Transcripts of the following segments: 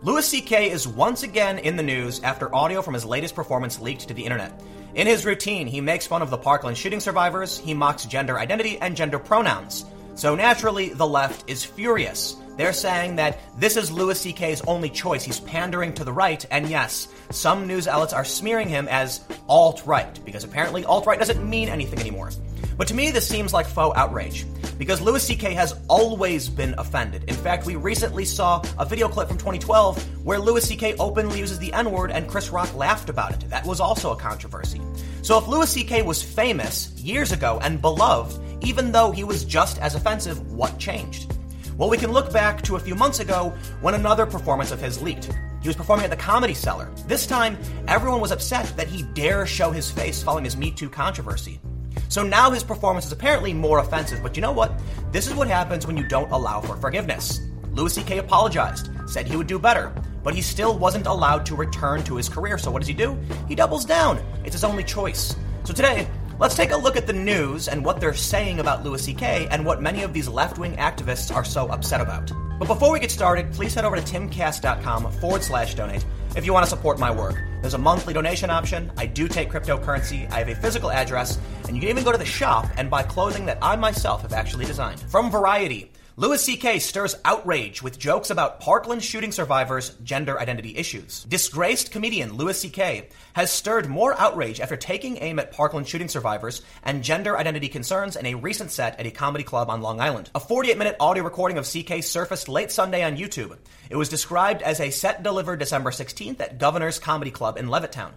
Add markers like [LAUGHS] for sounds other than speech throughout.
Louis C.K. is once again in the news after audio from his latest performance leaked to the internet. In his routine, he makes fun of the Parkland shooting survivors, he mocks gender identity and gender pronouns. So naturally, the left is furious. They're saying that this is Louis C.K.'s only choice. He's pandering to the right, and yes, some news outlets are smearing him as alt right, because apparently alt right doesn't mean anything anymore. But to me, this seems like faux outrage, because Louis C.K. has always been offended. In fact, we recently saw a video clip from 2012 where Louis C.K. openly uses the N word and Chris Rock laughed about it. That was also a controversy. So if Louis C.K. was famous years ago and beloved, even though he was just as offensive, what changed? Well, we can look back to a few months ago when another performance of his leaked. He was performing at the Comedy Cellar. This time, everyone was upset that he dare show his face following his Me Too controversy. So now his performance is apparently more offensive, but you know what? This is what happens when you don't allow for forgiveness. Louis C.K. apologized, said he would do better, but he still wasn't allowed to return to his career. So what does he do? He doubles down. It's his only choice. So today, let's take a look at the news and what they're saying about Louis C.K. and what many of these left wing activists are so upset about. But before we get started, please head over to timcast.com forward slash donate if you want to support my work. There's a monthly donation option. I do take cryptocurrency. I have a physical address, and you can even go to the shop and buy clothing that I myself have actually designed. From Variety, Louis C.K. stirs outrage with jokes about Parkland shooting survivors' gender identity issues. Disgraced comedian Louis C.K. has stirred more outrage after taking aim at Parkland shooting survivors and gender identity concerns in a recent set at a comedy club on Long Island. A 48 minute audio recording of C.K. surfaced late Sunday on YouTube. It was described as a set delivered December 16th at Governor's Comedy Club in Levittown.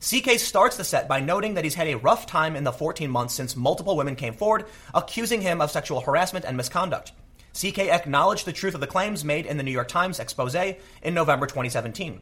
CK starts the set by noting that he's had a rough time in the 14 months since multiple women came forward accusing him of sexual harassment and misconduct. CK acknowledged the truth of the claims made in the New York Times expose in November 2017.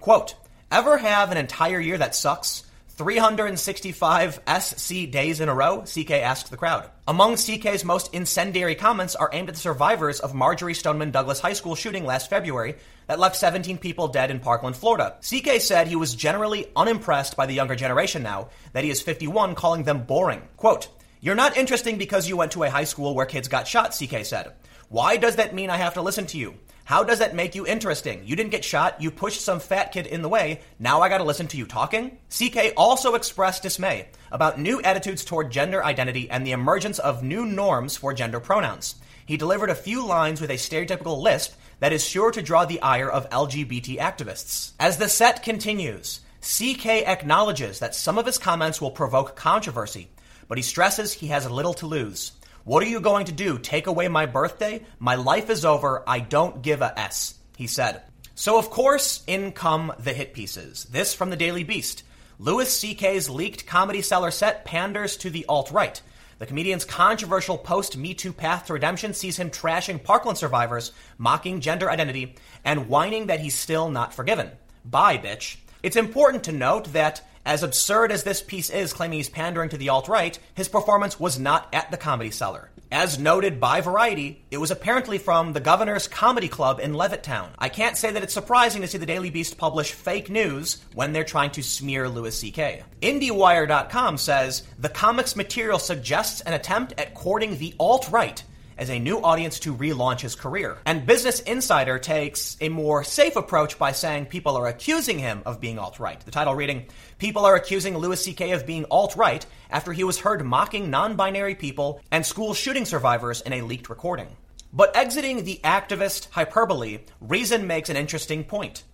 Quote, Ever have an entire year that sucks? 365 SC days in a row? CK asked the crowd. Among CK's most incendiary comments are aimed at the survivors of Marjory Stoneman Douglas High School shooting last February that left 17 people dead in Parkland, Florida. CK said he was generally unimpressed by the younger generation now, that he is 51, calling them boring. Quote, You're not interesting because you went to a high school where kids got shot, CK said. Why does that mean I have to listen to you? How does that make you interesting? You didn't get shot, you pushed some fat kid in the way, now I gotta listen to you talking? CK also expressed dismay about new attitudes toward gender identity and the emergence of new norms for gender pronouns. He delivered a few lines with a stereotypical lisp that is sure to draw the ire of LGBT activists. As the set continues, CK acknowledges that some of his comments will provoke controversy, but he stresses he has little to lose. What are you going to do? Take away my birthday? My life is over. I don't give a S, he said. So, of course, in come the hit pieces. This from the Daily Beast. Louis C.K.'s leaked comedy cellar set panders to the alt right. The comedian's controversial post Me Too path to redemption sees him trashing Parkland survivors, mocking gender identity, and whining that he's still not forgiven. Bye, bitch. It's important to note that as absurd as this piece is, claiming he's pandering to the alt right, his performance was not at the Comedy Cellar. As noted by Variety, it was apparently from the Governor's Comedy Club in Levittown. I can't say that it's surprising to see the Daily Beast publish fake news when they're trying to smear Louis C.K. IndieWire.com says the comic's material suggests an attempt at courting the alt right as a new audience to relaunch his career. And Business Insider takes a more safe approach by saying people are accusing him of being alt right. The title reading People are accusing Louis C.K. of being alt right after he was heard mocking non binary people and school shooting survivors in a leaked recording. But exiting the activist hyperbole, Reason makes an interesting point.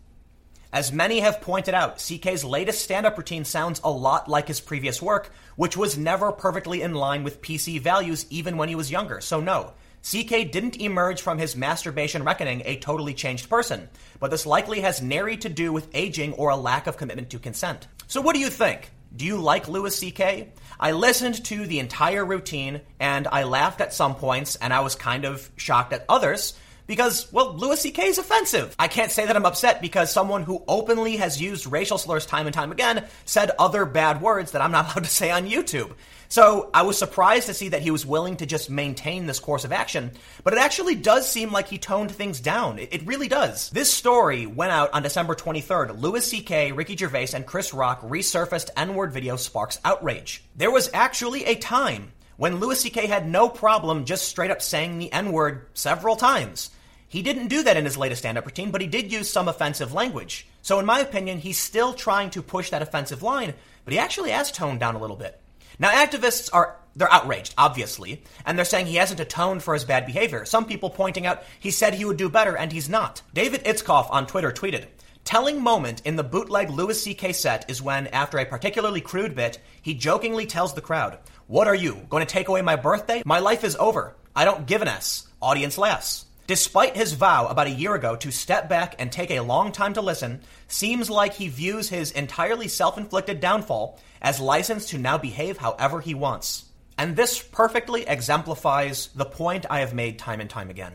As many have pointed out, CK's latest stand up routine sounds a lot like his previous work, which was never perfectly in line with PC values even when he was younger. So, no, CK didn't emerge from his masturbation reckoning a totally changed person, but this likely has nary to do with aging or a lack of commitment to consent. So, what do you think? Do you like Louis C.K.? I listened to the entire routine and I laughed at some points and I was kind of shocked at others because, well, Louis C.K. is offensive. I can't say that I'm upset because someone who openly has used racial slurs time and time again said other bad words that I'm not [LAUGHS] allowed to say on YouTube. So I was surprised to see that he was willing to just maintain this course of action, but it actually does seem like he toned things down. It, really does. This story went out on December 23rd. Louis C.K., Ricky Gervais, and Chris Rock resurfaced N-word video sparks outrage. There was actually a time when Louis C.K. had no problem just straight up saying the N word several times. He didn't do that in his latest stand up routine, but he did use some offensive language. So, in my opinion, he's still trying to push that offensive line, but he actually has toned down a little bit. Now, activists are they're outraged, obviously, and they're saying he hasn't atoned for his bad behavior. Some people pointing out he said he would do better, and he's not. David Itzkoff on Twitter tweeted, Telling moment in the bootleg Louis C.K. set is when, after a particularly crude bit, he jokingly tells the crowd, What are you, going to take away my birthday? My life is over. I don't give an S. Audience laughs. Despite his vow about a year ago to step back and take a long time to listen, seems like he views his entirely self inflicted downfall as license to now behave however he wants. And this perfectly exemplifies the point I have made time and time again.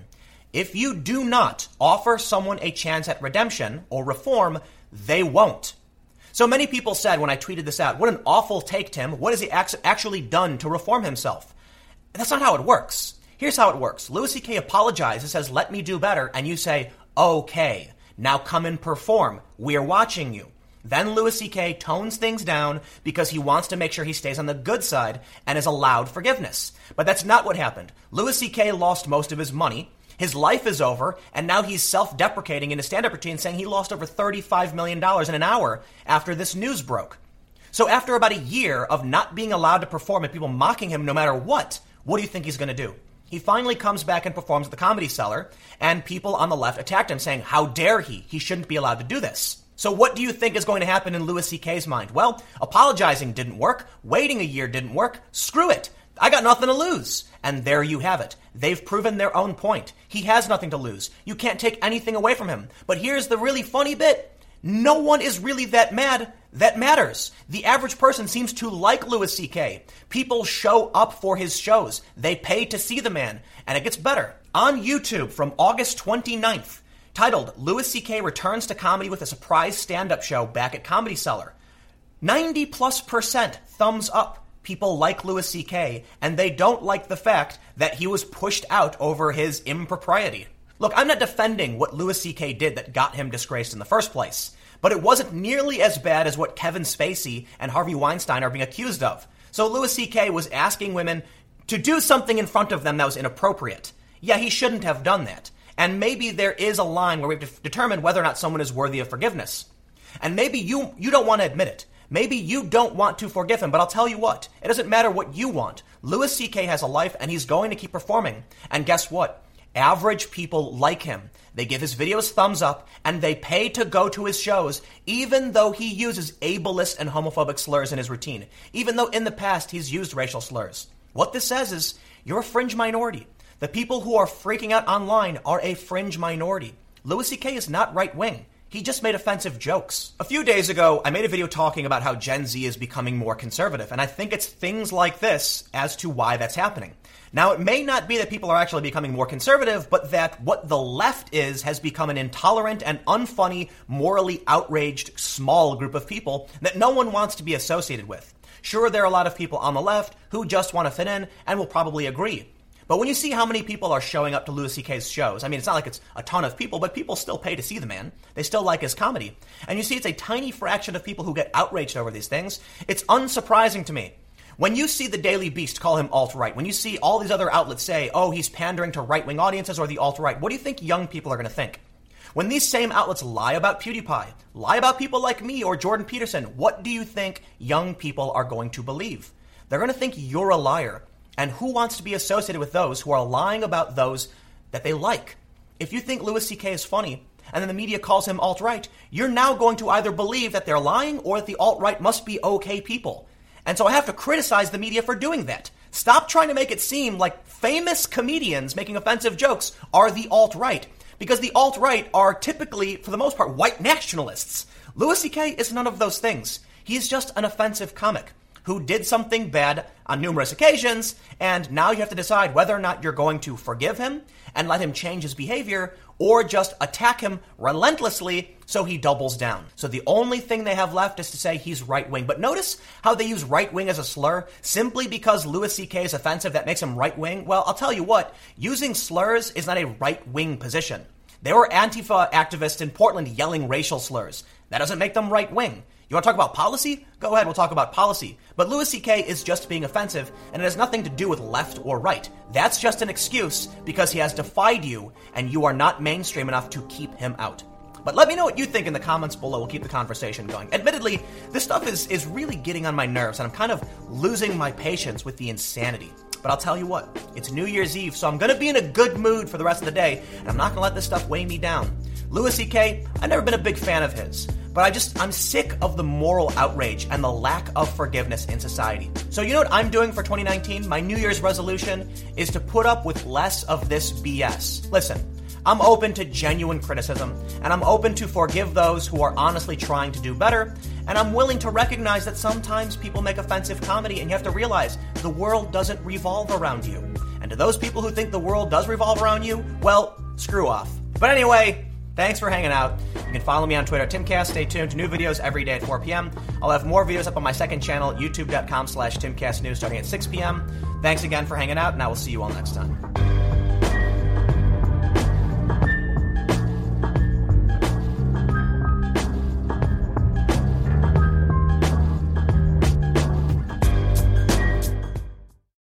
If you do not offer someone a chance at redemption or reform, they won't. So many people said when I tweeted this out, what an awful take, Tim. What has he actually done to reform himself? That's not how it works. Here's how it works Louis C.K. apologizes, says, let me do better, and you say, okay, now come and perform. We're watching you. Then Louis C.K. tones things down because he wants to make sure he stays on the good side and is allowed forgiveness. But that's not what happened. Louis C.K. lost most of his money. His life is over, and now he's self deprecating in his stand up routine, saying he lost over $35 million in an hour after this news broke. So, after about a year of not being allowed to perform and people mocking him no matter what, what do you think he's going to do? He finally comes back and performs at the Comedy Cellar, and people on the left attacked him, saying, How dare he? He shouldn't be allowed to do this. So, what do you think is going to happen in Louis C.K.'s mind? Well, apologizing didn't work, waiting a year didn't work, screw it. I got nothing to lose. And there you have it. They've proven their own point. He has nothing to lose. You can't take anything away from him. But here's the really funny bit no one is really that mad that matters. The average person seems to like Louis C.K. People show up for his shows. They pay to see the man. And it gets better. On YouTube from August 29th, titled Louis C.K. Returns to Comedy with a Surprise Stand Up Show back at Comedy Cellar. 90 plus percent thumbs up people like Louis C.K., and they don't like the fact that he was pushed out over his impropriety. Look, I'm not defending what Louis C.K. did that got him disgraced in the first place, but it wasn't nearly as bad as what Kevin Spacey and Harvey Weinstein are being accused of. So Louis C.K. was asking women to do something in front of them that was inappropriate. Yeah, he shouldn't have done that. And maybe there is a line where we have to determine whether or not someone is worthy of forgiveness. And maybe you, you don't want to admit it. Maybe you don't want to forgive him, but I'll tell you what, it doesn't matter what you want. Louis C.K. has a life and he's going to keep performing. And guess what? Average people like him. They give his videos thumbs up and they pay to go to his shows, even though he uses ableist and homophobic slurs in his routine, even though in the past he's used racial slurs. What this says is you're a fringe minority. The people who are freaking out online are a fringe minority. Louis C.K. is not right wing. He just made offensive jokes. A few days ago, I made a video talking about how Gen Z is becoming more conservative, and I think it's things like this as to why that's happening. Now, it may not be that people are actually becoming more conservative, but that what the left is has become an intolerant and unfunny, morally outraged small group of people that no one wants to be associated with. Sure, there are a lot of people on the left who just want to fit in and will probably agree. But when you see how many people are showing up to Louis C.K.'s shows, I mean, it's not like it's a ton of people, but people still pay to see the man. They still like his comedy. And you see it's a tiny fraction of people who get outraged over these things. It's unsurprising to me. When you see the Daily Beast call him alt right, when you see all these other outlets say, oh, he's pandering to right wing audiences or the alt right, what do you think young people are going to think? When these same outlets lie about PewDiePie, lie about people like me or Jordan Peterson, what do you think young people are going to believe? They're going to think you're a liar. And who wants to be associated with those who are lying about those that they like? If you think Louis C.K. is funny, and then the media calls him alt right, you're now going to either believe that they're lying or that the alt right must be okay people. And so I have to criticize the media for doing that. Stop trying to make it seem like famous comedians making offensive jokes are the alt right, because the alt right are typically, for the most part, white nationalists. Louis C.K. is none of those things. He is just an offensive comic who did something bad on numerous occasions, and now you have to decide whether or not you're going to forgive him and let him change his behavior, or just attack him relentlessly so he doubles down. So the only thing they have left is to say he's right wing. But notice how they use right wing as a slur simply because Louis C.K. is offensive that makes him right wing? Well, I'll tell you what, using slurs is not a right wing position. There were Antifa activists in Portland yelling racial slurs. That doesn't make them right wing. You want to talk about policy? Go ahead, we'll talk about policy. But Louis C.K. is just being offensive, and it has nothing to do with left or right. That's just an excuse because he has defied you, and you are not mainstream enough to keep him out. But let me know what you think in the comments below. We'll keep the conversation going. Admittedly, this stuff is, is really getting on my nerves, and I'm kind of losing my patience with the insanity. But I'll tell you what, it's New Year's Eve, so I'm gonna be in a good mood for the rest of the day, and I'm not gonna let this stuff weigh me down. Louis C.K., I've never been a big fan of his, but I just, I'm sick of the moral outrage and the lack of forgiveness in society. So, you know what I'm doing for 2019? My New Year's resolution is to put up with less of this BS. Listen, I'm open to genuine criticism, and I'm open to forgive those who are honestly trying to do better, and I'm willing to recognize that sometimes people make offensive comedy, and you have to realize the world doesn't revolve around you. And to those people who think the world does revolve around you, well, screw off. But anyway, Thanks for hanging out. You can follow me on Twitter, Timcast. Stay tuned to new videos every day at 4 p.m. I'll have more videos up on my second channel, youtube.com slash timcastnews, starting at 6 p.m. Thanks again for hanging out, and I will see you all next time.